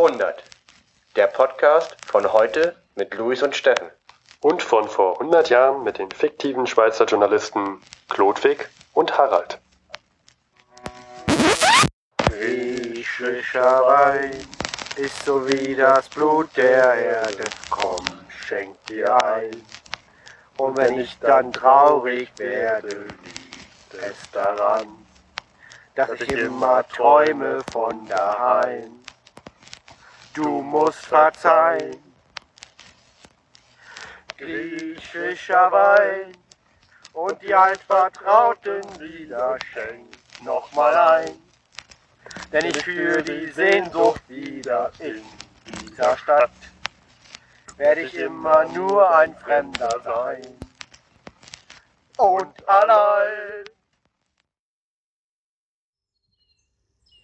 Verhundert. Der Podcast von heute mit Luis und Steffen. Und von vor 100 Jahren mit den fiktiven Schweizer Journalisten Klodwig und Harald. Griechischer Wein ist so wie das Blut der Erde. Komm, schenk dir ein. Und wenn ich dann traurig werde, liegt es daran, dass ich immer träume von daheim. Du musst verzeihen. Griechischer Wein und die altvertrauten Lieder schenkt nochmal ein. Denn ich fühle die Sehnsucht wieder in dieser Stadt. Werde ich immer nur ein Fremder sein. Und allein.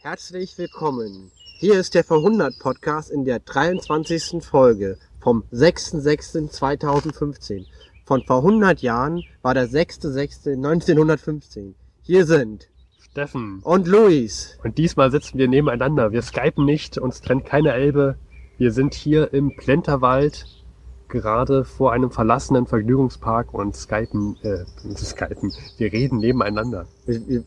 Herzlich willkommen. Hier ist der Verhundert Podcast in der 23. Folge vom 6.6.2015. Von vor 100 Jahren war der 6.6.1915. Hier sind Steffen. und Luis. Und diesmal sitzen wir nebeneinander. Wir skypen nicht, uns trennt keine Elbe. Wir sind hier im Plenterwald, gerade vor einem verlassenen Vergnügungspark und skypen, äh, skypen. Wir reden nebeneinander.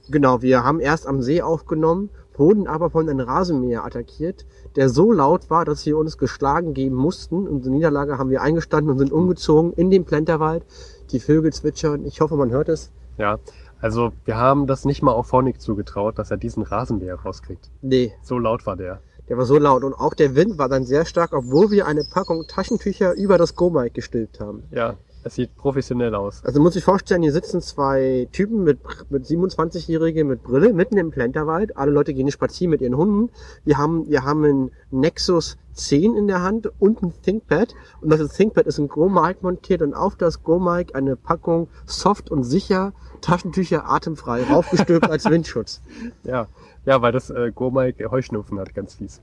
Genau, wir haben erst am See aufgenommen, wurden aber von einem Rasenmäher attackiert, der so laut war, dass wir uns geschlagen geben mussten. Unsere Niederlage haben wir eingestanden und sind umgezogen in den Plenterwald. Die Vögel zwitschern. Ich hoffe, man hört es. Ja, also wir haben das nicht mal auf Honig zugetraut, dass er diesen Rasenmäher rauskriegt. Nee, So laut war der. der war so laut. Und auch der Wind war dann sehr stark, obwohl wir eine Packung Taschentücher über das Go-Mic gestülpt haben. Ja, es sieht professionell aus. Also muss ich vorstellen, hier sitzen zwei Typen mit, mit 27-Jährige mit Brille mitten im Plenterwald. Alle Leute gehen spazieren mit ihren Hunden. Wir haben, wir haben einen Nexus 10 in der Hand und ein ThinkPad. Und das ThinkPad ist ein Go-Mic montiert und auf das Go-Mic eine Packung soft und sicher Taschentücher atemfrei raufgestülpt als Windschutz. Ja, ja, weil das äh, Gourmet Heuschnupfen hat, ganz fies.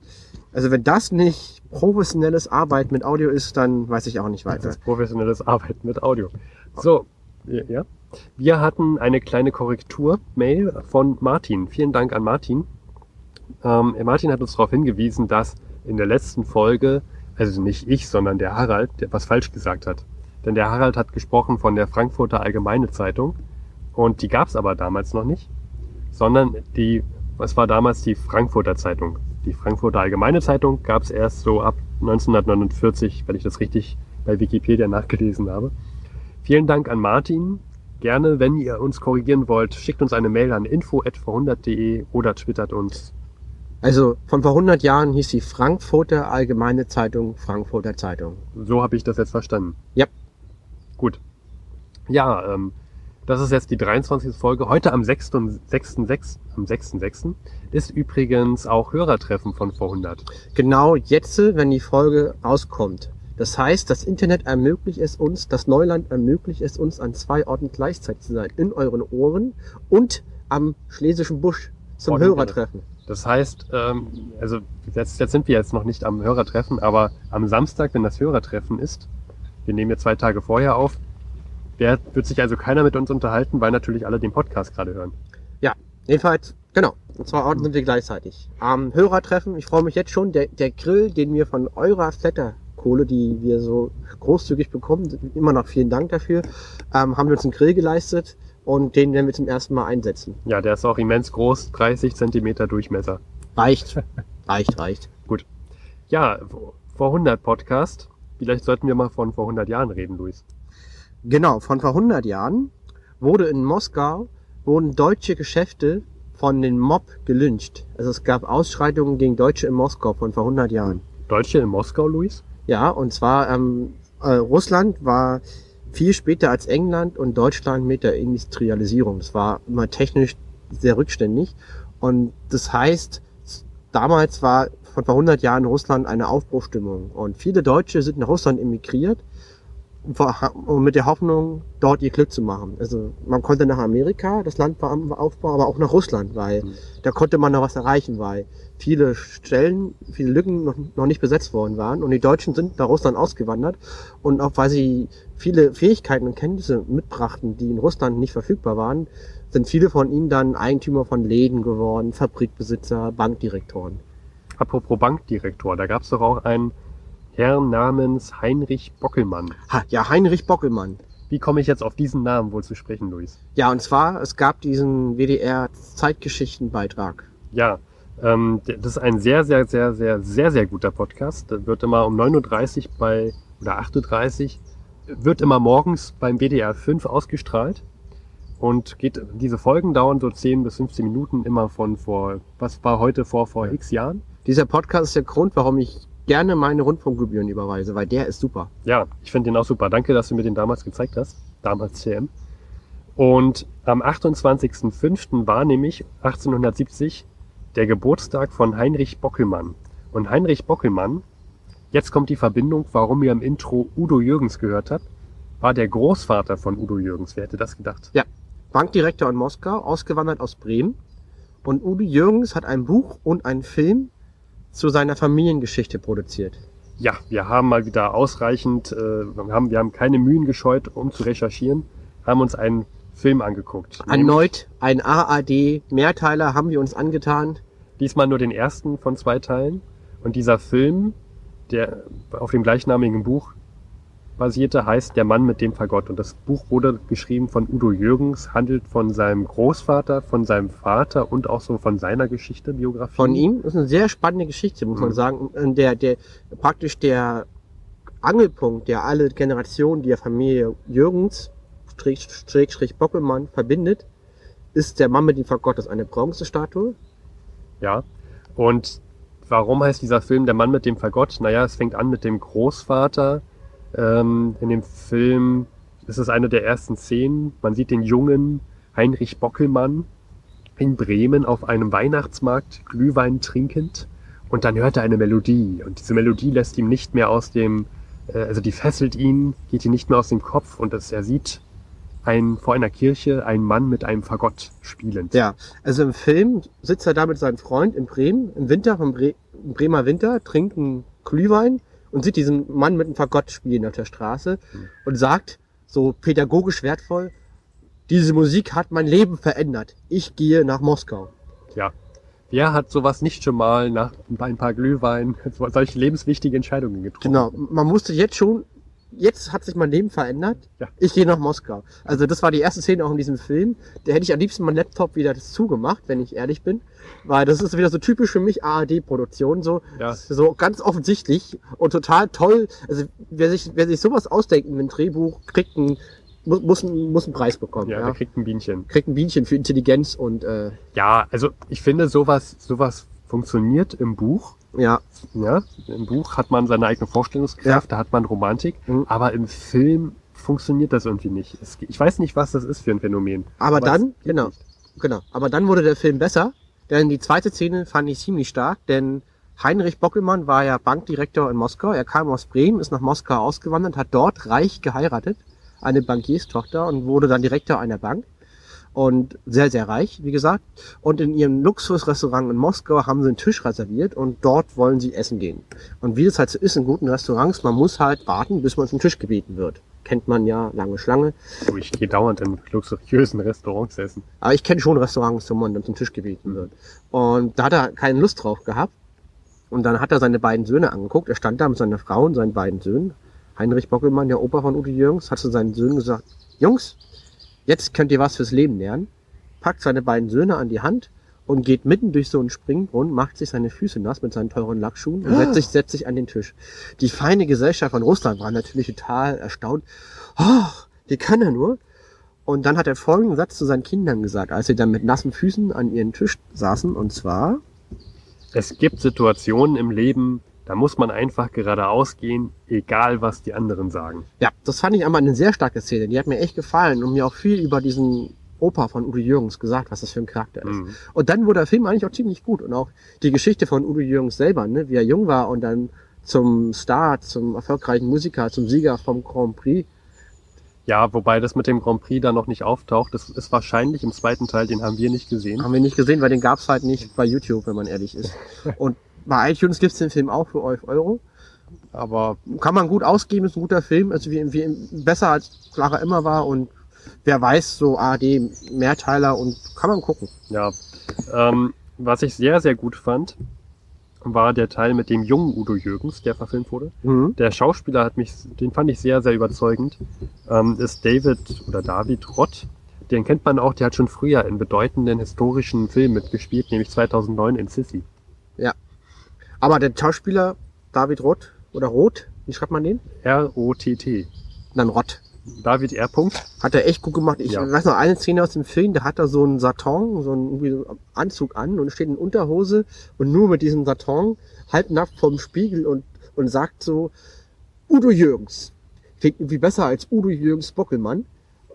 Also wenn das nicht professionelles Arbeiten mit Audio ist, dann weiß ich auch nicht Das weiter. ist professionelles Arbeiten mit Audio. So, ja. Wir hatten eine kleine Korrektur-Mail von Martin. Vielen Dank an Martin. Ähm, Martin hat uns darauf hingewiesen, dass in der letzten Folge, also nicht ich, sondern der Harald, der was falsch gesagt hat. Denn der Harald hat gesprochen von der Frankfurter Allgemeine Zeitung und die gab es aber damals noch nicht, sondern die, was war damals die Frankfurter Zeitung? Die Frankfurter Allgemeine Zeitung gab es erst so ab 1949, wenn ich das richtig bei Wikipedia nachgelesen habe. Vielen Dank an Martin. Gerne, wenn ihr uns korrigieren wollt, schickt uns eine Mail an info.verhundert.de oder twittert uns. Also von vor 100 Jahren hieß die Frankfurter Allgemeine Zeitung Frankfurter Zeitung. So habe ich das jetzt verstanden. Ja. Gut. Ja, ähm, das ist jetzt die 23. Folge. Heute am 6.6. Am 6.6. ist übrigens auch Hörertreffen von vor 100. Genau jetzt, wenn die Folge rauskommt. Das heißt, das Internet ermöglicht es uns, das Neuland ermöglicht es uns, an zwei Orten gleichzeitig zu sein. In euren Ohren und am Schlesischen Busch zum Hörertreffen. Das heißt, ähm, also jetzt, jetzt sind wir jetzt noch nicht am Hörertreffen, aber am Samstag, wenn das Hörertreffen ist, wir nehmen jetzt zwei Tage vorher auf, wer, wird sich also keiner mit uns unterhalten, weil natürlich alle den Podcast gerade hören. Jedenfalls, genau. An zwei Orten sind wir gleichzeitig. Am Hörertreffen, ich freue mich jetzt schon, der, der Grill, den wir von eurer Flatterkohle, die wir so großzügig bekommen, immer noch vielen Dank dafür, ähm, haben wir uns einen Grill geleistet und den werden wir zum ersten Mal einsetzen. Ja, der ist auch immens groß, 30 Zentimeter Durchmesser. Reicht. reicht, reicht. Ja, vor 100 Podcast. Vielleicht sollten wir mal von vor 100 Jahren reden, Luis. Genau, von vor 100 Jahren wurde in Moskau, wurden deutsche Geschäfte von den Mob gelyncht. Also es gab Ausschreitungen gegen Deutsche in Moskau von vor 100 Jahren. Deutsche in Moskau, Luis? Ja, und zwar ähm, äh, Russland war viel später als England und Deutschland mit der Industrialisierung. Das war immer technisch sehr rückständig. Und das heißt, damals war vor 100 Jahren Russland eine Aufbruchstimmung. Und viele Deutsche sind nach Russland emigriert mit der Hoffnung, dort ihr Glück zu machen. Also man konnte nach Amerika, das Land war am Aufbau, aber auch nach Russland, weil Mhm. da konnte man noch was erreichen, weil viele Stellen, viele Lücken noch, noch nicht besetzt worden waren. Und die Deutschen sind nach Russland ausgewandert. Und auch weil sie viele Fähigkeiten und Kenntnisse mitbrachten, die in Russland nicht verfügbar waren, sind viele von ihnen dann Eigentümer von Läden geworden, Fabrikbesitzer, Bankdirektoren. Apropos Bankdirektor, da gab es doch auch einen Herrn namens Heinrich Bockelmann. Ha, ja, Heinrich Bockelmann. Wie komme ich jetzt auf diesen Namen wohl zu sprechen, Luis? Ja, und zwar, es gab diesen WDR-Zeitgeschichtenbeitrag. Ja, ähm, das ist ein sehr, sehr, sehr, sehr, sehr, sehr guter Podcast. Der wird immer um 9.30 Uhr bei, oder 8.30 Uhr, wird immer morgens beim WDR 5 ausgestrahlt. Und geht, diese Folgen dauern so 10 bis 15 Minuten, immer von vor, was war heute vor, vor x Jahren? Dieser Podcast ist der Grund, warum ich gerne meine Rundfunkgebühren überweise, weil der ist super. Ja, ich finde den auch super. Danke, dass du mir den damals gezeigt hast. Damals CM. Und am 28.05. war nämlich 1870 der Geburtstag von Heinrich Bockelmann. Und Heinrich Bockelmann, jetzt kommt die Verbindung, warum ihr im Intro Udo Jürgens gehört habt, war der Großvater von Udo Jürgens. Wer hätte das gedacht? Bankdirektor in Moskau, ausgewandert aus Bremen. Und Udo Jürgens hat ein Buch und einen Film zu seiner Familiengeschichte produziert. Ja, wir haben mal wieder ausreichend, äh, wir, haben, wir haben keine Mühen gescheut, um zu recherchieren, haben uns einen Film angeguckt. Erneut ein AAD-Mehrteiler haben wir uns angetan. Diesmal nur den ersten von zwei Teilen. Und dieser Film, der auf dem gleichnamigen Buch basierte, heißt Der Mann mit dem Fagott. Und das Buch wurde geschrieben von Udo Jürgens, handelt von seinem Großvater, von seinem Vater und auch so von seiner Geschichte, Biografie. Von ihm Das ist eine sehr spannende Geschichte, muss man Mhm. sagen. Und Der, der, praktisch der Angelpunkt, der alle Generationen der Familie Jürgens, Strich, Strich, Strich Bockelmann verbindet, ist der Mann mit dem Fagott. Das ist eine Bronzestatue. Ja. Und warum heißt dieser Film Der Mann mit dem Fagott? Naja, es fängt an mit dem Großvater. Ähm, in dem Film ist es eine der ersten Szenen. Man sieht den jungen Heinrich Bockelmann in Bremen auf einem Weihnachtsmarkt Glühwein trinkend. Und dann hört er eine Melodie. Und diese Melodie lässt ihm nicht mehr aus dem, äh, also die fesselt ihn, geht ihm nicht mehr aus dem Kopf. Und das, er sieht ein, vor einer Kirche einen Mann mit einem Fagott spielend. Ja, also im Film sitzt er da mit seinem Freund in Bremen, im Winter, im, Bre Bremer Winter, trinkt einen Glühwein und sieht diesen Mann mit einem Fagott spielen auf der Straße und sagt, so pädagogisch wertvoll, diese Musik hat mein Leben verändert. Ich gehe nach Moskau. Ja. Wer hat sowas nicht schon mal nach ein paar Glühwein solche lebenswichtige Entscheidungen getroffen? Genau, man musste jetzt schon, jetzt hat sich mein Leben verändert. Ja. Ich gehe nach Moskau. Also das war die erste Szene auch in diesem Film. Da hätte ich am liebsten meinen Laptop wieder zugemacht, wenn ich ehrlich bin. Weil das ist wieder so typisch für mich ARD-Produktion, so, Ja. so ganz offensichtlich und total toll. Also wer sich, wer sich sowas ausdenkt in einem Drehbuch, kriegt einen, muss, muss, einen- muss einen Preis bekommen. Ja, Ja, der kriegt ein Bienchen. Kriegt ein Bienchen für Intelligenz und äh, Ja, also ich finde sowas, sowas funktioniert im Buch. Ja, Ja, im Buch hat man seine eigene Vorstellungskraft, da hat man Romantik, Mhm. aber im Film funktioniert das irgendwie nicht. Es, ich weiß nicht, was das ist für ein Phänomen. aber Aber dann, genau, nicht. genau. Aber dann wurde der Film besser, denn die zweite Szene fand ich ziemlich stark, denn Heinrich Bockelmann war ja Bankdirektor in Moskau. Er kam aus Bremen, ist nach Moskau ausgewandert, hat dort reich geheiratet, eine Bankierstochter und wurde dann Direktor einer Bank. Und sehr, sehr reich, wie gesagt. Und in ihrem Luxusrestaurant in Moskau haben sie einen Tisch reserviert und dort wollen sie essen gehen. Und wie es halt so ist in guten Restaurants, man muss halt warten, bis man zum Tisch gebeten wird. Kennt man ja, lange Schlange. Oh, ich gehe dauernd in luxuriösen Restaurants essen. Aber ich kenne schon Restaurants, wo man dann zum Tisch gebeten wird. Und da hat er keine Lust drauf gehabt. Und dann hat er seine beiden Söhne angeguckt. Er stand da mit seiner Frau und seinen beiden Söhnen. Heinrich Bockelmann, der Opa von Udo Jürgens, hat zu seinen Söhnen gesagt, Jungs, jetzt könnt ihr was fürs Leben lernen. Packt seine beiden Söhne an die Hand und geht mitten durch so einen Springbrunnen, macht sich seine Füße nass mit seinen teuren Lackschuhen und setzt sich, setzt sich an den Tisch. Die feine Gesellschaft von Russland war natürlich total erstaunt. Ach, wie kann er nur? Und dann hat er folgenden Satz zu seinen Kindern gesagt, als sie dann mit nassen Füßen an ihren Tisch saßen, und zwar, Es gibt Situationen im Leben, da muss man einfach geradeaus gehen, egal was die anderen sagen. ja, das fand ich aber eine sehr starke Szene, die hat mir echt gefallen und mir auch viel über diesen Opa von Udo Jürgens gesagt, was das für ein Charakter ist. Mhm. Und dann wurde der Film eigentlich auch ziemlich gut und auch die Geschichte von Udo Jürgens selber, ne, wie er jung war und dann zum Star, zum erfolgreichen Musiker, zum Sieger vom Grand Prix. Ja, wobei das mit dem Grand Prix da noch nicht auftaucht. Das ist wahrscheinlich im zweiten Teil, den haben wir nicht gesehen. Haben wir nicht gesehen, weil den gab's halt nicht bei YouTube, wenn man ehrlich ist. Und bei iTunes gibt's den Film auch für 11 Euro. Aber kann man gut ausgeben, ist ein guter Film, also wie, wie besser als Clara immer war und wer weiß, so AD Mehrteiler und kann man gucken. ja, ähm, was ich sehr, sehr gut fand, war der Teil mit dem jungen Udo Jürgens, der verfilmt wurde. Mhm. Der Schauspieler hat mich, den fand ich sehr, sehr überzeugend, ähm, ist David oder David Rott. Den kennt man auch, der hat schon früher in bedeutenden historischen Filmen mitgespielt, nämlich 2009 in Sissy. Aber der Schauspieler David Roth oder Roth, wie schreibt man den? R-O-T-T. Dann Roth. David R. Punkt. Hat er echt gut gemacht. Ich Ja. weiß noch eine Szene aus dem Film, da hat er so einen Saton, so einen irgendwie so einen Anzug an und steht in Unterhose und nur mit diesem Saton halbnackt vorm Spiegel und, und sagt so, Udo Jürgens. Klingt irgendwie besser als Udo Jürgens Bockelmann.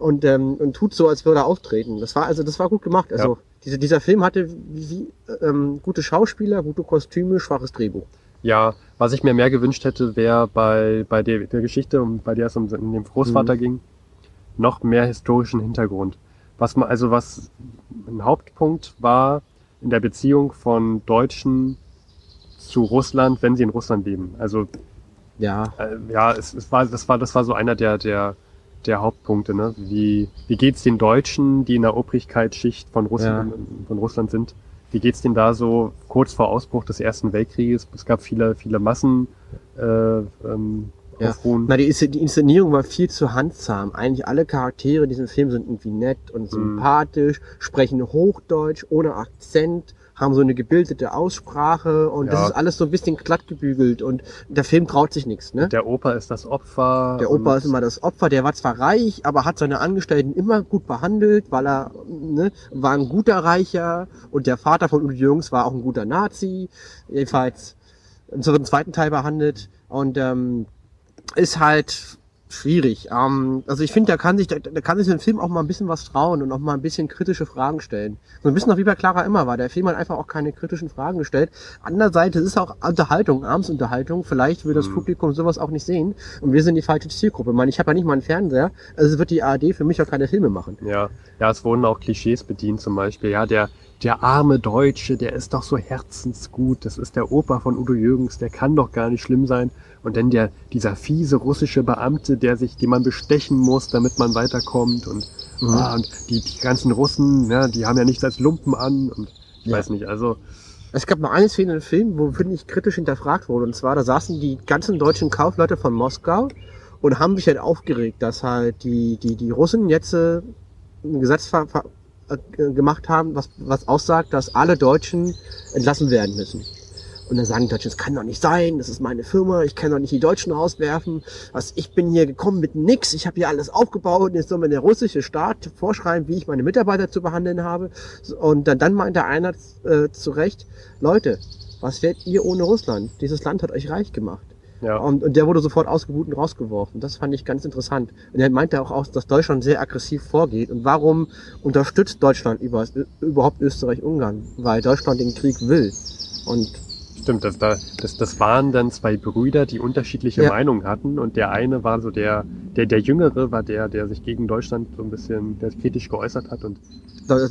Und, ähm, und tut so, als würde er auftreten. Das war also, das war gut gemacht. Also, diese, dieser Film hatte wie, ähm, gute Schauspieler, gute Kostüme, schwaches Drehbuch. Ja, was ich mir mehr gewünscht hätte, wäre bei, bei der, der Geschichte, bei der es um den Mhm. Großvater ging, noch mehr historischen Hintergrund. Was man, also was ein Hauptpunkt war in der Beziehung von Deutschen zu Russland, wenn sie in Russland leben. Also Ja, äh, ja, es, es war, das war, das war so einer der, der, der Hauptpunkte, ne? Wie, wie geht's den Deutschen, die in der Obrigkeitsschicht von Russland, von Russland sind? Wie geht's denen da so kurz vor Ausbruch des Ersten Weltkrieges? Es gab viele, viele Massen, äh, ähm, Ja. Na, die, die Inszenierung war viel zu handsam. Eigentlich alle Charaktere in diesem Film sind irgendwie nett und sympathisch, sprechen Hochdeutsch, ohne Akzent, haben so eine gebildete Aussprache und das Ja. ist alles so ein bisschen glatt gebügelt und der Film traut sich nichts, ne? Der Opa ist das Opfer. Der Opa ist immer das Opfer, der war zwar reich, aber hat seine Angestellten immer gut behandelt, weil er ne, war ein guter Reicher und der Vater von Udo Jürgens war auch ein guter Nazi, jedenfalls im zweiten Teil behandelt und ähm, ist halt schwierig. Ähm, also ich finde, da kann sich da, da kann sich ein Film auch mal ein bisschen was trauen und auch mal ein bisschen kritische Fragen stellen. So ein bisschen noch wie bei Clara Immer war. Der Film hat einfach auch keine kritischen Fragen gestellt. Andererseits es ist auch Unterhaltung, Abendsunterhaltung. Vielleicht will das Publikum sowas auch nicht sehen und wir sind die falsche Zielgruppe. Ich meine, ich habe ja nicht mal einen Fernseher, also wird die ARD für mich auch keine Filme machen. Ja, ja, es wurden auch Klischees bedient, zum Beispiel. Ja, der, der arme Deutsche, der ist doch so herzensgut. Das ist der Opa von Udo Jürgens, der kann doch gar nicht schlimm sein. Und dann der, dieser fiese russische Beamte, der sich, den man bestechen muss, damit man weiterkommt. Und, ah, und die, die ganzen Russen, ja, die haben ja nichts als Lumpen an. Und ich Ja. weiß nicht, also, Es gab noch eine Szene im Film, wo, finde ich, kritisch hinterfragt wurde. Und zwar, da saßen die ganzen deutschen Kaufleute von Moskau und haben sich halt aufgeregt, dass halt die, die, die Russen jetzt äh, ein Gesetz ver, gemacht haben, was, was aussagt, dass alle Deutschen entlassen werden müssen. Und dann sagen die Deutschen, das kann doch nicht sein, das ist meine Firma, ich kann doch nicht die Deutschen rauswerfen. Was, ich bin hier gekommen mit nix, ich habe hier alles aufgebaut, jetzt soll mir der russische Staat vorschreiben, wie ich meine Mitarbeiter zu behandeln habe. Und dann, dann meinte einer äh, zu Recht, Leute, was werdet ihr ohne Russland? Dieses Land hat euch reich gemacht. Ja. Und, und der wurde sofort ausgebucht und rausgeworfen. Das fand ich ganz interessant. Und er meinte auch, aus, dass Deutschland sehr aggressiv vorgeht. Und warum unterstützt Deutschland über, überhaupt Österreich-Ungarn? Weil Deutschland den Krieg will. Und Stimmt, das, da- das, das waren dann zwei Brüder, die unterschiedliche Ja. Meinungen hatten und der eine war so der, der, der Jüngere war der, der sich gegen Deutschland so ein bisschen der kritisch geäußert hat und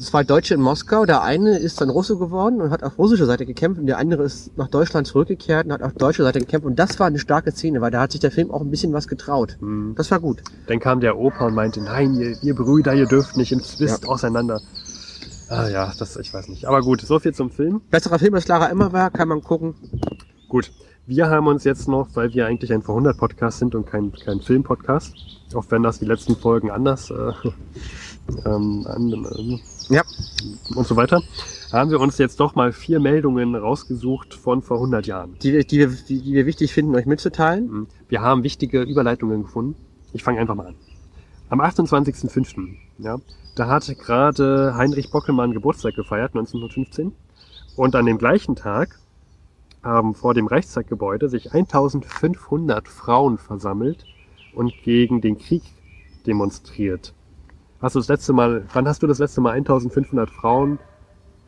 zwei Deutsche in Moskau. Der eine ist dann Russe geworden und hat auf russischer Seite gekämpft. Und der andere ist nach Deutschland zurückgekehrt und hat auf deutscher Seite gekämpft. Und das war eine starke Szene, weil da hat sich der Film auch ein bisschen was getraut. hm, Das war gut. dann kam der Opa und meinte, nein, ihr, ihr Brüder, ihr dürft nicht im Zwist auseinander. Ah ja, das, ich weiß nicht. Aber gut, so viel zum Film. Besserer Film als Clara immer war, kann man gucken. Gut, wir haben uns jetzt noch, weil wir eigentlich ein Vor-100-Podcast sind und kein, kein Film-Podcast, auch wenn das die letzten Folgen anders äh, ähm, an, ähm, Ja. und so weiter, haben wir uns jetzt doch mal vier Meldungen rausgesucht von vor 100 Jahren. Die, wir- die, wir, die, die wir wichtig finden, euch mitzuteilen. Hm, Wir haben wichtige Überleitungen gefunden. Ich fange einfach mal an. Am 28.05. Ja, da hatte gerade Heinrich Bockelmann Geburtstag gefeiert, 1915. Und an dem gleichen Tag haben vor dem Reichstaggebäude sich 1500 Frauen versammelt und gegen den Krieg demonstriert. Hast du das letzte Mal, wann hast du das letzte Mal 1500 Frauen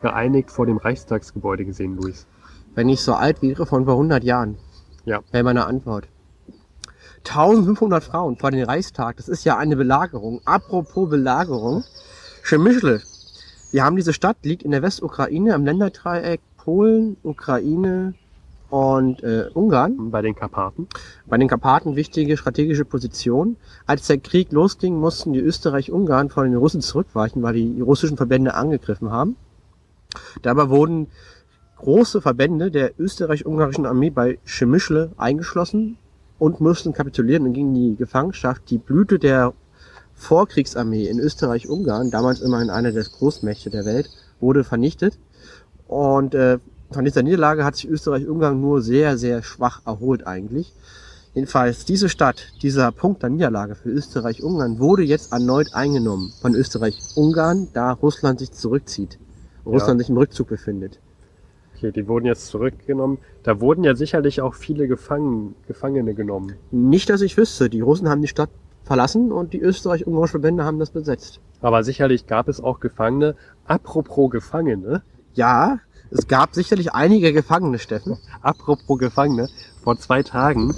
geeinigt vor dem Reichstagsgebäude gesehen, Luis? Wenn ich so alt wäre, von vor 100 Jahren. Ja. Wäre meine Antwort. 1500 Frauen vor den Reichstag. Das ist ja eine Belagerung. Apropos Belagerung. Przemyśl. Wir haben diese Stadt, liegt in der Westukraine am Länderdreieck Polen, Ukraine und äh, Ungarn. Bei den Karpaten. Bei den Karpaten wichtige strategische Position. Als der Krieg losging, mussten die Österreich-Ungarn vor den Russen zurückweichen, weil die, russischen Verbände angegriffen haben. Dabei wurden große Verbände der österreich-ungarischen Armee bei Przemyśl eingeschlossen und mussten kapitulieren und gingen in die Gefangenschaft. Die Blüte der Vorkriegsarmee in Österreich-Ungarn, damals immerhin eine der Großmächte der Welt, wurde vernichtet. Und äh, von dieser Niederlage hat sich Österreich-Ungarn nur sehr, sehr schwach erholt eigentlich. Jedenfalls diese Stadt, dieser Punkt der Niederlage für Österreich-Ungarn wurde jetzt erneut eingenommen von Österreich-Ungarn, da Russland sich zurückzieht. Russland sich im Rückzug befindet. Okay, die wurden jetzt zurückgenommen. Da wurden ja sicherlich auch viele Gefangen, Gefangene genommen. Nicht, dass ich wüsste. Die Russen haben die Stadt verlassen und die österreich-ungarischen Verbände haben das besetzt. Aber sicherlich gab es auch Gefangene. Apropos Gefangene, Ja, es gab sicherlich einige Gefangene, Steffen. apropos Gefangene, vor zwei Tagen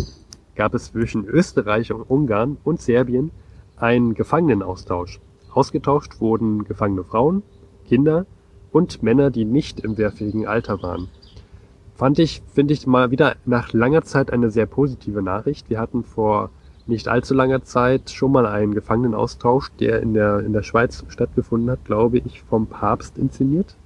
gab es zwischen Österreich und Ungarn und Serbien einen Gefangenenaustausch. Ausgetauscht wurden gefangene Frauen, Kinder und Männer, die nicht im wehrfähigen Alter waren. Fand ich, finde ich mal wieder nach langer Zeit eine sehr positive Nachricht. Wir hatten vor nicht allzu langer Zeit schon mal einen Gefangenenaustausch, der in der, in der Schweiz stattgefunden hat, glaube ich, vom Papst inszeniert.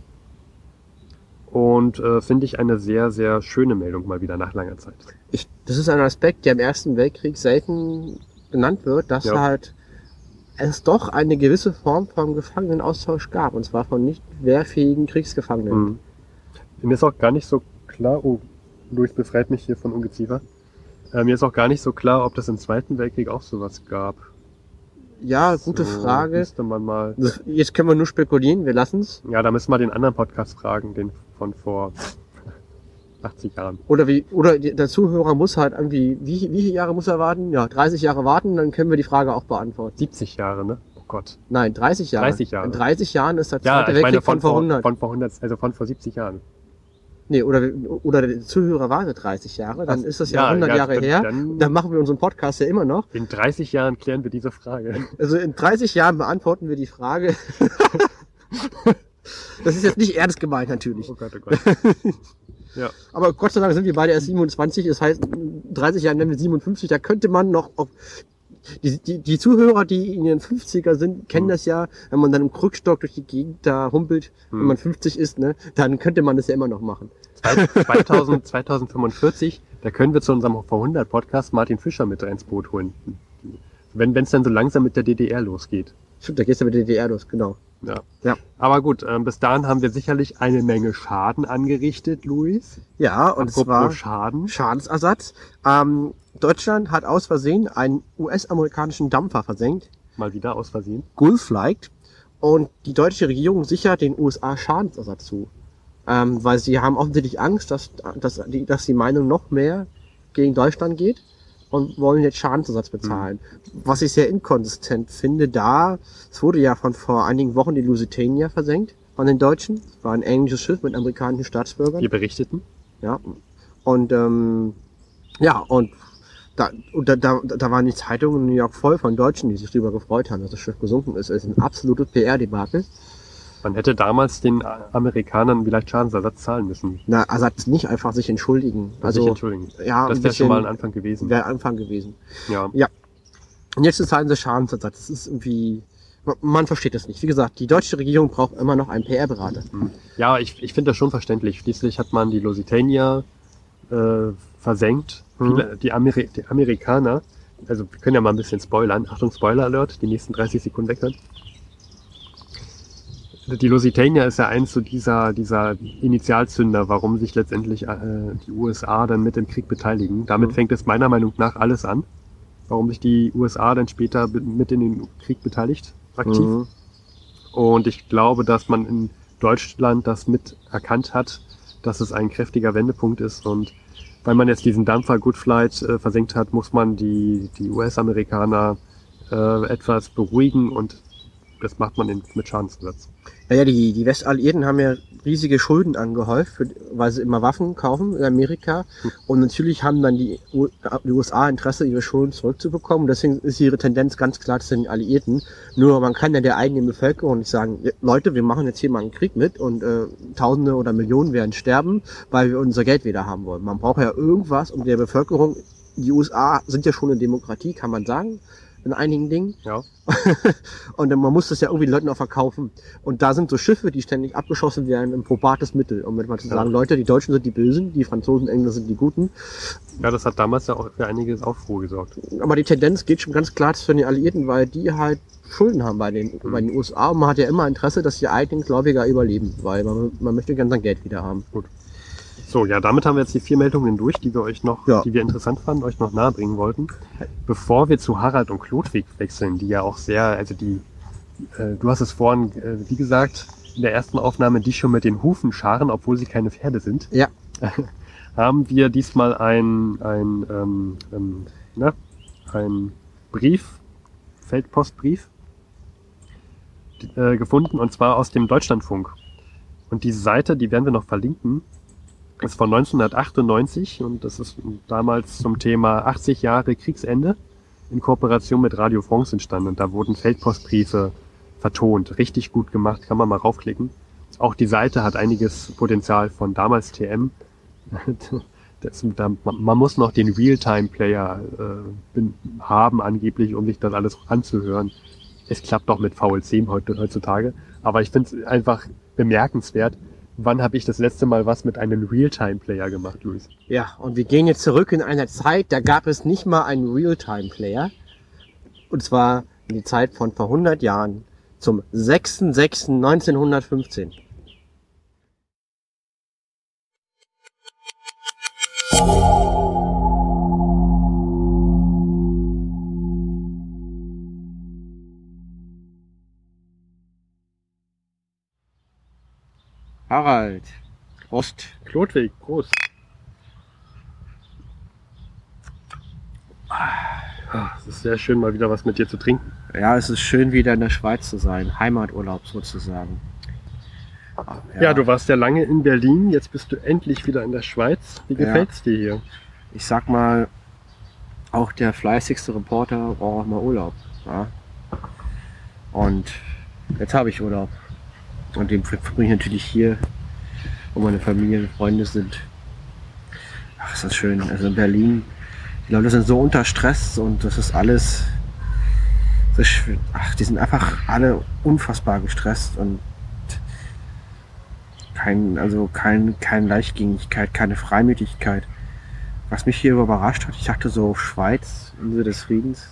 Und äh, finde ich eine sehr, sehr schöne Meldung mal wieder nach langer Zeit. Ich, das ist ein Aspekt, der im Ersten Weltkrieg selten genannt wird, dass Ja. halt es doch eine gewisse Form von Gefangenenaustausch gab, und zwar von nicht wehrfähigen Kriegsgefangenen. Mhm. Mir ist auch gar nicht so klar, oh, Luis befreit mich hier von Ungeziefer. Äh, mir ist auch gar nicht so klar, ob das im Zweiten Weltkrieg auch sowas gab. Ja, gute so, Frage. Mal. Jetzt können wir nur spekulieren, wir lassen's. Ja, da müssen wir den anderen Podcast fragen, den von vor 80 Jahren. Oder wie, oder der Zuhörer muss halt irgendwie, wie, wie viele Jahre muss er warten? Ja, 30 Jahre warten, dann können wir die Frage auch beantworten. 70 Jahre, ne? Oh Gott. Nein, 30 Jahre. 30 Jahre. In 30 Jahren ist der Ja, Zweite meine Weltkrieg von, von vor 100. von vor 100, also von vor 70 Jahren. Nee, oder, oder der Zuhörer wartet 30 Jahre, dann ist das ja, ja, 100 ja, Jahre dann- her. dann- Dann, machen wir unseren Podcast ja immer noch. In 30 Jahren klären wir diese Frage. Also in 30 Jahren beantworten wir die Frage. das ist jetzt nicht ernst gemeint natürlich. Oh Gott, oh Gott. ja. Aber Gott sei Dank sind wir beide erst 27. Das heißt, in 30 Jahren werden wir 57. Da könnte man noch auf die, die, die Zuhörer, die in ihren 50er sind, kennen Hm. das ja, wenn man dann im Krückstock durch die Gegend da humpelt, wenn Hm. man 50 ist, ne, dann könnte man das ja immer noch machen. 2000, 2045, da können wir zu unserem vor 100 Podcast Martin Fischer mit ins Boot holen. Wenn es dann so langsam mit der DDR losgeht. Stimmt, da geht's ja mit der DDR los, genau. Ja. Ja. Aber gut, ähm, bis dahin haben wir sicherlich eine Menge Schaden angerichtet, Luis. Ja, und Apropos zwar Schaden. Schadensersatz. Ähm, Deutschland hat aus Versehen einen US-amerikanischen Dampfer versenkt, Mal wieder aus Versehen. Gulflight, und die deutsche Regierung sichert den USA Schadensersatz zu. Ähm, weil sie haben offensichtlich Angst, dass, dass, die, dass die Meinung noch mehr gegen Deutschland geht und wollen jetzt Schadensersatz bezahlen. Was ich sehr inkonsistent finde, da, es wurde ja von vor einigen Wochen die Lusitania versenkt von den Deutschen. Es war ein englisches Schiff mit amerikanischen Staatsbürgern. Wir berichteten. Ja. Und ähm, ja, und da, und da, da, da waren die Zeitungen in New York voll von Deutschen, die sich darüber gefreut haben, dass das Schiff gesunken ist. Es ist ein absolutes PR-Debakel. Man hätte damals den Amerikanern vielleicht Schadensersatz zahlen müssen. Na, Ersatz nicht einfach sich entschuldigen. Also, Also, sich entschuldigen. ja, das wäre schon mal ein Anfang gewesen. wäre Anfang gewesen. Ja. Und jetzt zahlen sie Schadensersatz. Das ist irgendwie, man- versteht das nicht. Wie gesagt, die deutsche Regierung braucht immer noch einen PR-Berater. Ja, ich, ich finde das schon verständlich. Schließlich hat man die Lusitania äh, versenkt. Mhm. Viele, die, Ameri die Amerikaner, also wir können ja mal ein bisschen spoilern. Achtung, Spoiler-Alert, die nächsten 30 Sekunden weghören. Die Lusitania ist ja eins so dieser, dieser Initialzünder, warum sich letztendlich äh, die USA dann mit im Krieg beteiligen. Damit Mhm. fängt es meiner Meinung nach alles an. Warum sich die USA dann später mit in den Krieg beteiligt, aktiv. Mhm. Und ich glaube, dass man in Deutschland das mit erkannt hat, dass es ein kräftiger Wendepunkt ist. Und weil man jetzt diesen Dampfer Good Flight äh, versenkt hat, muss man die, die US-Amerikaner äh, etwas beruhigen und das macht man in, mit Schadensersatz. Ja, ja, die, die Westalliierten haben ja riesige Schulden angehäuft, für, weil sie immer Waffen kaufen in Amerika. Und natürlich haben dann die, die USA Interesse, ihre Schulden zurückzubekommen. Deswegen ist ihre Tendenz ganz klar zu den Alliierten. Nur man kann ja der eigenen Bevölkerung nicht sagen, "Ja, Leute, wir machen jetzt hier mal einen Krieg mit und äh, Tausende oder Millionen werden sterben, weil wir unser Geld wieder haben wollen. Man braucht ja irgendwas, um der Bevölkerung, die USA sind ja schon eine Demokratie, kann man sagen, in einigen Dingen. Ja. und dann, man muss das ja irgendwie den Leuten auch verkaufen. Und da sind so Schiffe, die ständig abgeschossen werden, ein probates Mittel. Um mal zu Ja. sagen, Leute, die Deutschen sind die Bösen, die Franzosen, Engländer sind die Guten. Ja, das hat damals ja auch für einiges Aufruhr gesorgt. Aber die Tendenz geht schon ganz klar zu den Alliierten, weil die halt Schulden haben bei den, bei den USA. Und man hat ja immer Interesse, dass die eigenen Gläubiger überleben, weil man, man möchte gerne sein Geld wieder haben. So, ja, damit haben wir jetzt die vier Meldungen durch, die wir euch noch, Ja. die wir interessant fanden, euch noch nahebringen wollten. Bevor wir zu Harald und Klodwig wechseln, die ja auch sehr, also die, äh, du hast es vorhin, äh, wie gesagt, in der ersten Aufnahme, die schon mit den Hufen scharen, obwohl sie keine Pferde sind. Ja. haben wir diesmal ein, ein, ähm, ähm, na, ein Brief, Feldpostbrief, äh, gefunden, und zwar aus dem Deutschlandfunk. Und diese Seite, die werden wir noch verlinken, ist von 1998 und das ist damals zum Thema 80 Jahre Kriegsende in Kooperation mit Radio France entstanden. Und da wurden Feldpostbriefe vertont. Richtig gut gemacht, kann man mal raufklicken. Auch die Seite hat einiges Potenzial von damals TM. Das, da, man muss noch den Realtime-Player äh, haben, angeblich, um sich das alles anzuhören. Es klappt doch mit VLC heutzutage. Aber ich finde es einfach bemerkenswert, wann habe ich das letzte Mal was mit einem Realtime-Player gemacht, Luis? Ja, und wir gehen jetzt zurück in einer Zeit, da gab es nicht mal einen Realtime-Player. Und zwar in die Zeit von vor 100 Jahren zum 6.6.1915. Harald, Prost. Klodwig, groß. Es ist sehr schön, mal wieder was mit dir zu trinken. Ja, es ist schön, wieder in der Schweiz zu sein. Heimaturlaub sozusagen. Ja, du warst ja lange in Berlin, jetzt bist du endlich wieder in der Schweiz. Wie Ja. gefällt's dir hier? Ich sag mal, auch der fleißigste Reporter braucht auch mal Urlaub. Ja? Und jetzt habe ich Urlaub. Und den verbringe ich natürlich hier, wo meine Familie und Freunde sind. Ach, ist das schön. Also in Berlin, die Leute sind so unter Stress und das ist alles. Das ist, ach, die sind einfach alle unfassbar gestresst und kein, also kein, keine Leichtgängigkeit, keine Freimütigkeit. Was mich hier überrascht hat, ich dachte so, Schweiz, Insel des Friedens,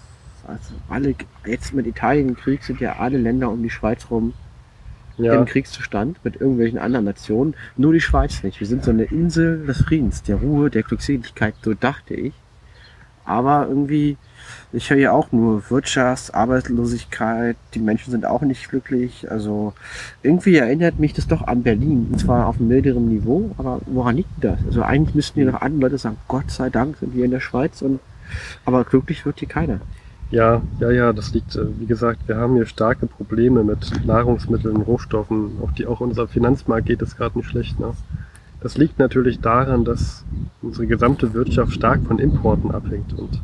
also alle, jetzt mit Italien im Krieg sind ja alle Länder um die Schweiz rum Ja, im Kriegszustand mit irgendwelchen anderen Nationen. Nur die Schweiz nicht. Wir sind so eine Insel des Friedens, der Ruhe, der Glückseligkeit, so dachte ich. Aber irgendwie, ich höre ja auch nur Wirtschafts-, Arbeitslosigkeit, die Menschen sind auch nicht glücklich. Also irgendwie erinnert mich das doch an Berlin. Und zwar auf einem milderen Niveau, aber woran liegt das? Also eigentlich müssten hier noch andere Leute sagen, Gott sei Dank sind wir in der Schweiz und aber glücklich wird hier keiner. Ja, ja, ja, das liegt, äh, wie gesagt, wir haben hier starke Probleme mit Nahrungsmitteln, Rohstoffen. Auch, die, auch unser Finanzmarkt geht es gerade nicht schlecht. Ne? Das liegt natürlich daran, dass unsere gesamte Wirtschaft stark von Importen abhängt. Und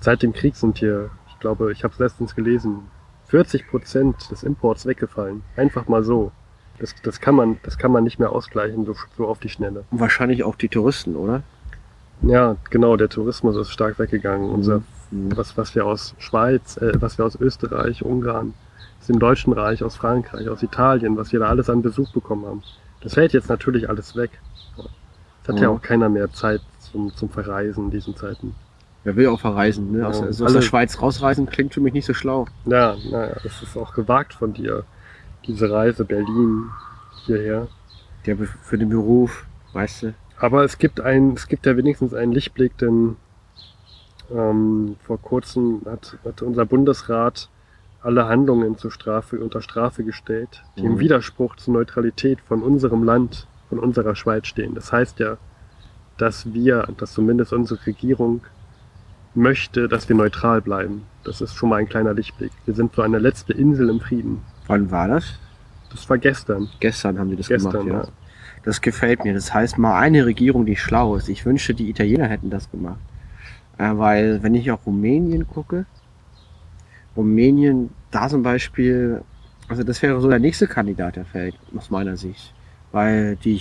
seit dem Krieg sind hier, ich glaube, ich habe es letztens gelesen, 40 Prozent des Imports weggefallen. Einfach mal so. Das, das, kann, man, das kann man nicht mehr ausgleichen, so, so auf die Schnelle. Wahrscheinlich auch die Touristen, oder? Ja, genau, der Tourismus ist stark weggegangen. Unser, Mhm. Was, was wir aus Schweiz, äh, was wir aus Österreich, Ungarn, aus dem Deutschen Reich, aus Frankreich, aus Italien, was wir da alles an Besuch bekommen haben. Das fällt jetzt natürlich alles weg. Es hat ja Mhm. auch keiner mehr Zeit zum, zum Verreisen in diesen Zeiten. Wer will auch verreisen, ne? Ja, Aus, also aus der Schweiz rausreisen klingt für mich nicht so schlau. Ja, naja, es ist auch gewagt von dir, diese Reise Berlin hierher. Der für den Beruf, weißt du. Aber es gibt ein, es gibt ja wenigstens einen Lichtblick, denn ähm, vor kurzem hat, hat unser Bundesrat alle Handlungen zur Strafe, unter Strafe gestellt, die im Mhm. Widerspruch zur Neutralität von unserem Land, von unserer Schweiz stehen. Das heißt ja, dass wir, dass zumindest unsere Regierung möchte, dass wir neutral bleiben. Das ist schon mal ein kleiner Lichtblick. Wir sind so eine letzte Insel im Frieden. Wann war das? Das war gestern. Gestern haben die das Gestern, gemacht, ja. ja. Das gefällt mir. Das heißt mal eine Regierung, die schlau ist. Ich wünschte, die Italiener hätten das gemacht. Äh, weil, wenn ich auf Rumänien gucke, Rumänien, da zum Beispiel, also das wäre so der nächste Kandidat, der fällt, aus meiner Sicht. Weil die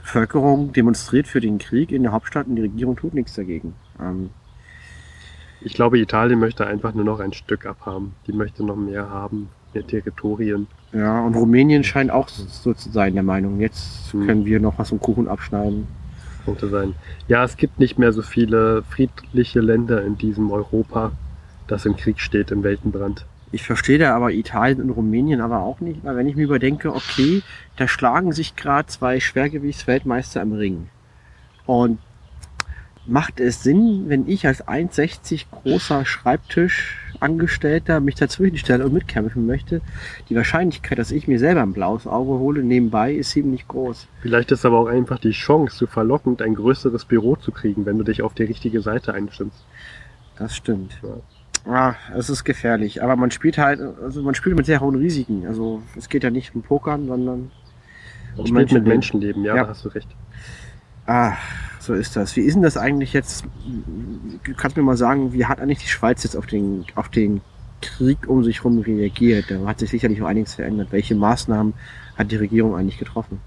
Bevölkerung demonstriert für den Krieg in der Hauptstadt und die Regierung tut nichts dagegen. Ähm, Ich glaube, Italien möchte einfach nur noch ein Stück abhaben. Die möchte noch mehr haben, mehr Territorien. Ja, und Rumänien scheint auch so zu sein, der Meinung. Jetzt Hm. können wir noch was vom Kuchen abschneiden. Könnte sein. Ja, es gibt nicht mehr so viele friedliche Länder in diesem Europa, das im Krieg steht, im Weltenbrand. Ich verstehe da aber Italien und Rumänien aber auch nicht, weil wenn ich mir überdenke, okay, da schlagen sich gerade zwei Schwergewichtsweltmeister im Ring. Und macht es Sinn, wenn ich als 1,60 großer Schreibtischangestellter mich dazwischen stelle und mitkämpfen möchte? Die Wahrscheinlichkeit, dass ich mir selber ein blaues Auge hole nebenbei, ist ziemlich groß. Vielleicht ist aber auch einfach die Chance zu verlockend, ein größeres Büro zu kriegen, wenn du dich auf die richtige Seite einstimmst. Das stimmt. Ja. Ah, es ist gefährlich. Aber man spielt halt, also man spielt mit sehr hohen Risiken. Also es geht ja nicht um Pokern, sondern Man spielt mit Menschenleben. Menschenleben, ja, Ja. da hast du recht. Ah, so ist das. Wie ist denn das eigentlich jetzt? Du kannst mir mal sagen, wie hat eigentlich die Schweiz jetzt auf den, auf den Krieg um sich herum reagiert? Da hat sich sicherlich auch einiges verändert. Welche Maßnahmen hat die Regierung eigentlich getroffen?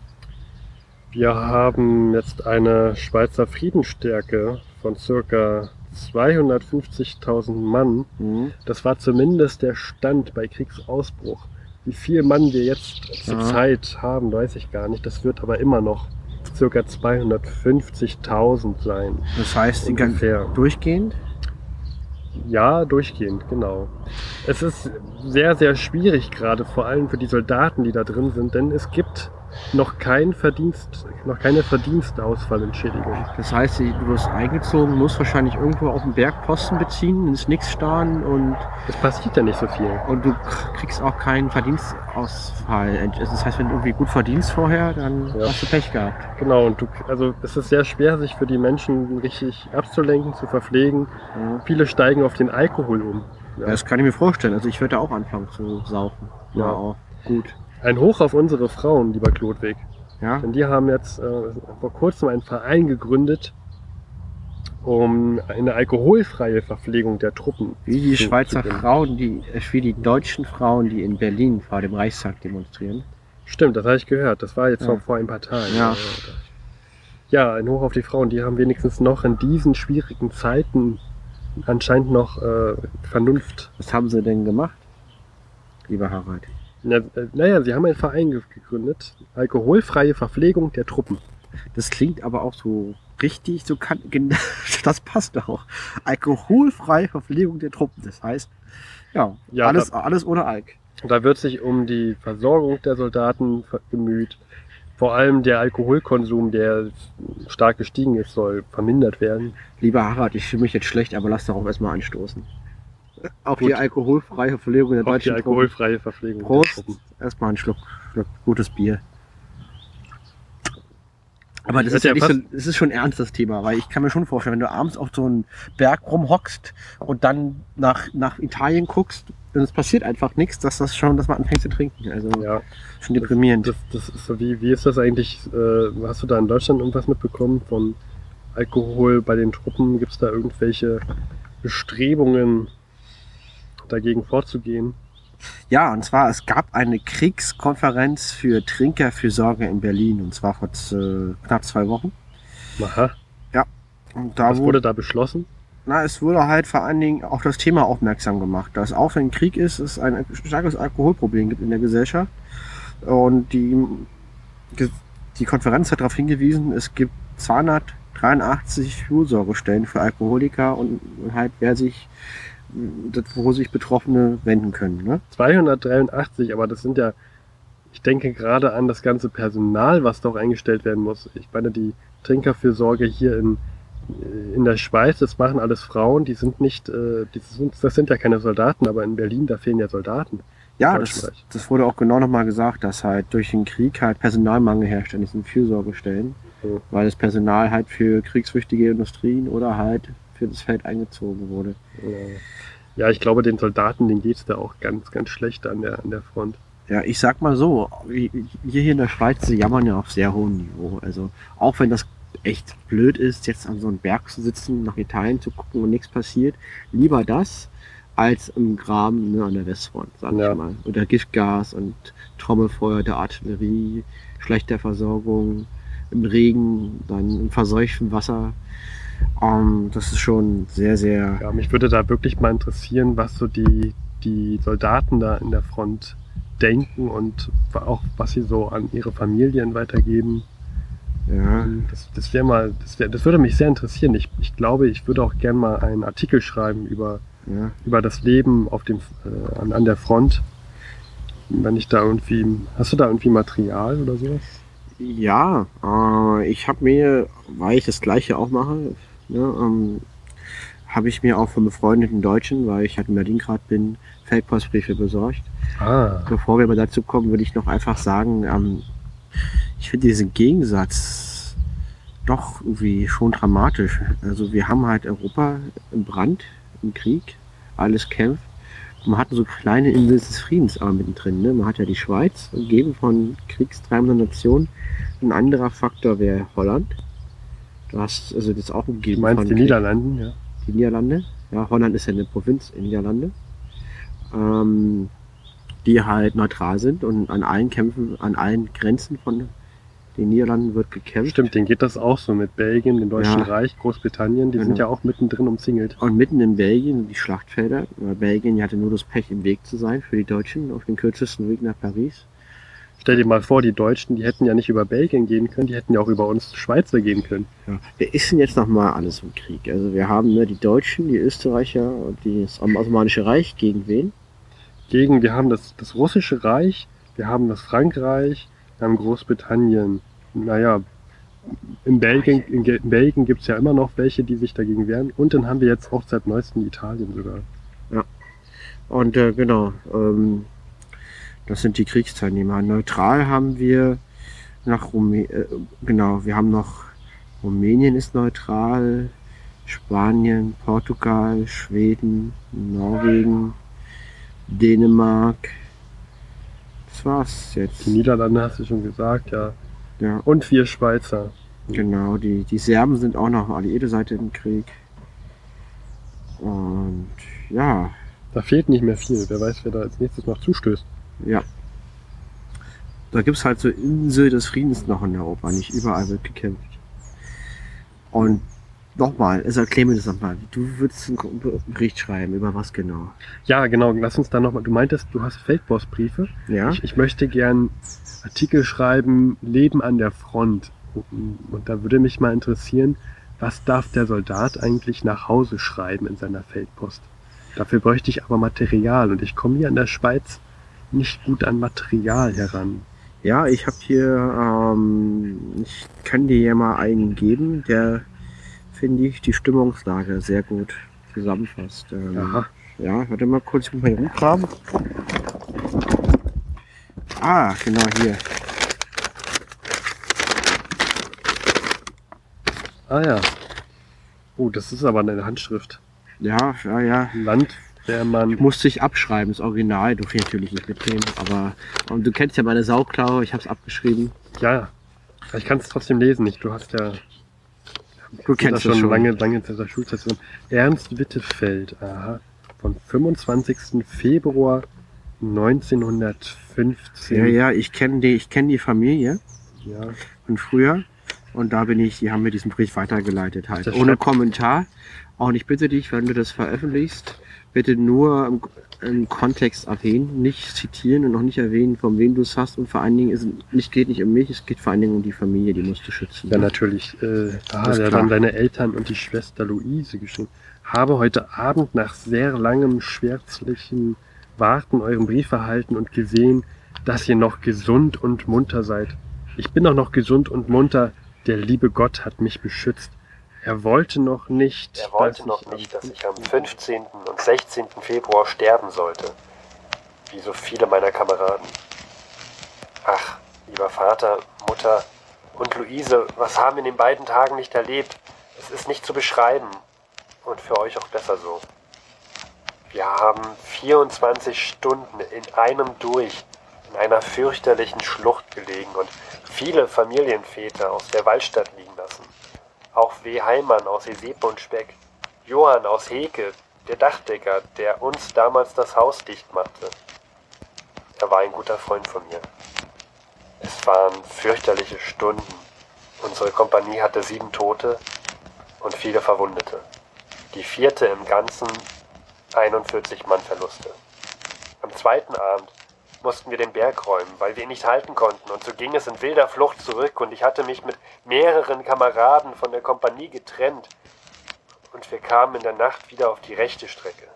Wir haben jetzt eine Schweizer Friedensstärke von circa 250.000 Mann. Hm? Das war zumindest der Stand bei Kriegsausbruch. Wie viel Mann wir jetzt zur Ja. Zeit haben, weiß ich gar nicht. Das wird aber immer noch circa 250.000 sein. Das heißt, Ungefähr. durchgehend? Ja, durchgehend, genau. Es ist sehr, sehr schwierig gerade, vor allem für die Soldaten, die da drin sind, denn es gibt noch kein Verdienst, noch keine Verdienstausfallentschädigung. Das heißt, du wirst eingezogen, musst wahrscheinlich irgendwo auf dem Berg Posten beziehen, ins Nix starren und, Es passiert ja nicht so viel. und du kriegst auch keinen Verdienstausfall. Das heißt, wenn du irgendwie gut verdienst vorher, dann Ja. hast du Pech gehabt. Genau, und du, also es ist sehr schwer, sich für die Menschen richtig abzulenken, zu verpflegen. Ja. Viele steigen auf den Alkohol um. Ja, das kann ich mir vorstellen. Also ich würde auch anfangen zu saufen. Ja. auch. Gut. Ein Hoch auf unsere Frauen, lieber Klodwig. Ja. Denn die haben jetzt äh, vor kurzem einen Verein gegründet, um eine alkoholfreie Verpflegung der Truppen. Wie die zu- Schweizer zu. Frauen, die, äh, wie die deutschen Frauen, die in Berlin vor dem Reichstag demonstrieren. Stimmt, das habe ich gehört. Das war jetzt Ja. vor, vor ein paar Tagen. Ja. Ja, ein Hoch auf die Frauen. Die haben wenigstens noch in diesen schwierigen Zeiten anscheinend noch äh, Vernunft. Was haben sie denn gemacht, lieber Harald? Na, äh, naja, sie haben einen Verein ge- gegründet. Alkoholfreie Verpflegung der Truppen. Das klingt aber auch so richtig, so kann, gen- das passt auch. Alkoholfreie Verpflegung der Truppen. Das heißt, ja, Ja, alles, alles ohne Alk. Da wird sich um die Versorgung der Soldaten bemüht. Vor allem der Alkoholkonsum, der stark gestiegen ist, soll vermindert werden. Lieber Harald, ich fühle mich jetzt schlecht, aber lass darauf erstmal anstoßen. Auf Gut. die alkoholfreie Verpflegung der Auf die deutschen Truppen. alkoholfreie Verpflegung Prost. Truppen. Erstmal einen Schluck, Schluck gutes Bier. Aber das Das ist ja nicht so, das ist schon ernst, das Thema, weil ich kann mir schon vorstellen, wenn du abends auf so einen Berg rumhockst und dann nach, nach Italien guckst und es passiert einfach nichts, dass das schon, dass man anfängt zu trinken. Also Ja, schon deprimierend. das, das ist so wie, wie ist das eigentlich? Äh, hast du da in Deutschland irgendwas mitbekommen von Alkohol bei den Truppen? Gibt es da irgendwelche Bestrebungen, dagegen vorzugehen? Ja, und zwar, es gab eine Kriegskonferenz für Trinkerfürsorge in Berlin und zwar vor äh, knapp zwei Wochen. Aha, Und da was wurde wurde da beschlossen? Na, es wurde halt vor allen Dingen auf das Thema aufmerksam gemacht, dass auch wenn Krieg ist, es ein starkes Alkoholproblem gibt in der Gesellschaft. Und die, die Konferenz hat darauf hingewiesen, es gibt 283 Fürsorgestellen für Alkoholiker und halt wer sich, wo sich Betroffene wenden können. Ne? 283, aber das sind ja, ich denke gerade an das ganze Personal, was doch eingestellt werden muss. Ich meine, die Trinkerfürsorge hier in, in der Schweiz, das machen alles Frauen, die sind nicht, äh, die sind, das sind ja keine Soldaten, aber in Berlin, da fehlen ja Soldaten. Ja, das, das wurde auch genau nochmal gesagt, dass halt durch den Krieg halt Personalmangel herrscht an diesen Fürsorgestellen, Mhm. weil das Personal halt für kriegswichtige Industrien oder halt für das Feld eingezogen wurde. Ja, ich glaube, den Soldaten, denen geht's da auch ganz, ganz schlecht an der, an der Front. Ja, ich sag mal so, wir hier in der Schweiz, sie jammern ja auf sehr hohem Niveau. Also auch wenn das echt blöd ist, jetzt an so einem Berg zu sitzen, nach Italien zu gucken und nichts passiert, lieber das als im Graben ne, an der Westfront, sag Ja. ich mal. Oder Giftgas und Trommelfeuer der Artillerie, schlechter Versorgung, im Regen, dann im verseuchten Wasser. Ähm, das ist schon sehr, sehr. Ja, mich würde da wirklich mal interessieren, was so die, die Soldaten da in der Front denken und auch was sie so an ihre Familien weitergeben. Ja, Das, das wäre mal, das, wär, das würde mich sehr interessieren. Ich, ich glaube, ich würde auch gern mal einen Artikel schreiben über, ja. über das Leben auf dem, äh, an, an der Front. Wenn ich da irgendwie, hast du da irgendwie Material oder sowas? Ja, äh, ich habe mir, weil ich das gleiche auch mache, ne, ähm, habe ich mir auch von befreundeten Deutschen, weil ich halt in Berlin gerade bin, Feldpostbriefe besorgt. Ah, Bevor wir aber dazu kommen, würde ich noch einfach sagen, ähm, ich finde diesen Gegensatz doch irgendwie schon dramatisch. Also wir haben halt Europa im Brand, im Krieg, alles kämpft. Man hat so kleine Inseln des Friedens aber mittendrin. Ne? Man hat ja die Schweiz, umgeben von kriegstreibenden Nationen. Ein anderer Faktor wäre Holland. Du hast also das auch du umgeben meinst von die Niederlanden, ja? die Niederlande. Ja, Holland ist ja eine Provinz in Niederlande. Ähm, die halt neutral sind und an allen Kämpfen, an allen Grenzen von den Niederlanden wird gekämpft. Stimmt, denen geht das auch so mit Belgien, dem Deutschen Ja. Reich, Großbritannien, die sind Genau. ja auch mittendrin umzingelt. Und mitten in Belgien die Schlachtfelder. Weil Belgien hatte nur das Pech, im Weg zu sein für die Deutschen auf den kürzesten Weg nach Paris. Stell dir mal vor, die Deutschen, die hätten ja nicht über Belgien gehen können, die hätten ja auch über uns Schweizer gehen können. Ja. Wer ist denn jetzt nochmal alles im Krieg? Also wir haben ne, die Deutschen, die Österreicher und das Osmanische Reich gegen wen? Gegen, wir haben das, das russische Reich, wir haben das Frankreich, wir haben Großbritannien. Naja, in Belgien, in, Belgien gibt es ja immer noch welche, die sich dagegen wehren. Und dann haben wir jetzt auch seit neuestem Italien sogar. Und äh, genau, ähm, das sind die Kriegsteilnehmer. Neutral haben wir nach Rumä äh, genau, wir haben noch Rumänien ist neutral, Spanien, Portugal, Schweden, Norwegen, Dänemark. Das war's jetzt. Die Niederlande hast du schon gesagt, ja. Ja, Und vier Schweizer. genau. Die, die Serben sind auch noch alle jede Seite im Krieg. Und ja, Da fehlt nicht mehr viel. Wer weiß, wer da als nächstes noch zustößt. Ja. Da gibt's halt so Insel des Friedens noch in Europa. Nicht überall wird gekämpft. Und nochmal, also erklär mir das nochmal. Du würdest einen Bericht schreiben. Über was genau? Ja, genau. Lass uns da nochmal. Du meintest, du hast Feldpostbriefe. Ja? Ich, ich möchte gern Artikel schreiben, Leben an der Front. Und da würde mich mal interessieren, was darf der Soldat eigentlich nach Hause schreiben in seiner Feldpost? Dafür bräuchte ich aber Material und ich komme hier in der Schweiz nicht gut an Material heran. Ja, ich habe hier, ähm, ich kann dir ja mal einen geben, der, finde ich, die Stimmungslage sehr gut zusammenfasst. Ähm, Aha. Ja, warte mal kurz, ich muss mal hier rumgraben. Ah, genau hier. Ah ja. Oh, das ist aber eine Handschrift. Ja, ja, ja. Landwehrmann. Musste ich abschreiben, das Original durfte ich natürlich nicht mitnehmen, aber und du kennst ja meine Sauklaue, ich habe es abgeschrieben. Ja, ich kann es trotzdem lesen. nicht. Du hast ja Du kennst schon, das schon. lange, lange in der Schulzeit. Ernst Wittefeld, aha, vom 25. Februar 1915. Ja, ja, ich kenne die, ich kenne die Familie Ja. von früher und da bin ich, die haben mir diesen Brief weitergeleitet halt. Ohne. Kommentar. Und ich bitte dich, wenn du das veröffentlichst, bitte nur im, im Kontext erwähnen, nicht zitieren und auch nicht erwähnen, von wem du es hast. Und vor allen Dingen, es nicht, geht nicht um mich, es geht vor allen Dingen um die Familie, die musst du schützen. Ja, natürlich. Äh, ah, klar. dann seine Eltern und die Schwester Luise geschrieben. Habe heute Abend nach sehr langem, schwärzlichen Warten euren Brief erhalten und gesehen, dass ihr noch gesund und munter seid. Ich bin auch noch gesund und munter. Der liebe Gott hat mich beschützt. Er wollte noch nicht. Er wollte noch nicht, dass ich am 15. und 16. Februar sterben sollte, wie so viele meiner Kameraden. Ach, lieber Vater, Mutter und Luise, was haben wir in den beiden Tagen nicht erlebt? Es ist nicht zu beschreiben und für euch auch besser so. Wir haben 24 Stunden in einem durch in einer fürchterlichen Schlucht gelegen und viele Familienväter aus der Waldstadt liegen lassen. Auch W. Heimann aus Esepe und Speck. Johann aus Heke, der Dachdecker, der uns damals das Haus dicht machte. Er war ein guter Freund von mir. Es waren fürchterliche Stunden. Unsere Kompanie hatte sieben Tote und viele Verwundete. Die vierte im Ganzen 41 Mann Verluste. Am zweiten Abend mussten wir den Berg räumen, weil wir ihn nicht halten konnten, und so ging es in wilder Flucht zurück, und ich hatte mich mit mehreren Kameraden von der Kompanie getrennt, und wir kamen in der Nacht wieder auf die rechte Strecke.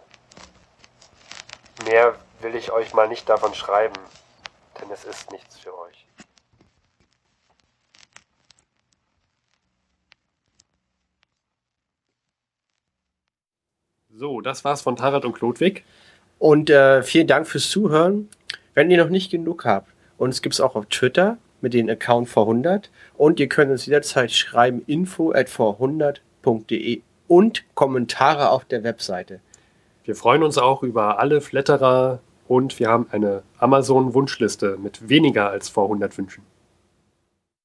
Mehr will ich euch mal nicht davon schreiben, denn es ist nichts für euch. So, das war's von Harald und Klodwig. Und äh, vielen Dank fürs Zuhören. Wenn ihr noch nicht genug habt, uns gibt's auch auf Twitter mit dem Account vor100 und ihr könnt uns jederzeit schreiben info at vor100.de und Kommentare auf der Webseite. Wir freuen uns auch über alle Flatterer und wir haben eine Amazon-Wunschliste mit weniger als vor 100 Wünschen.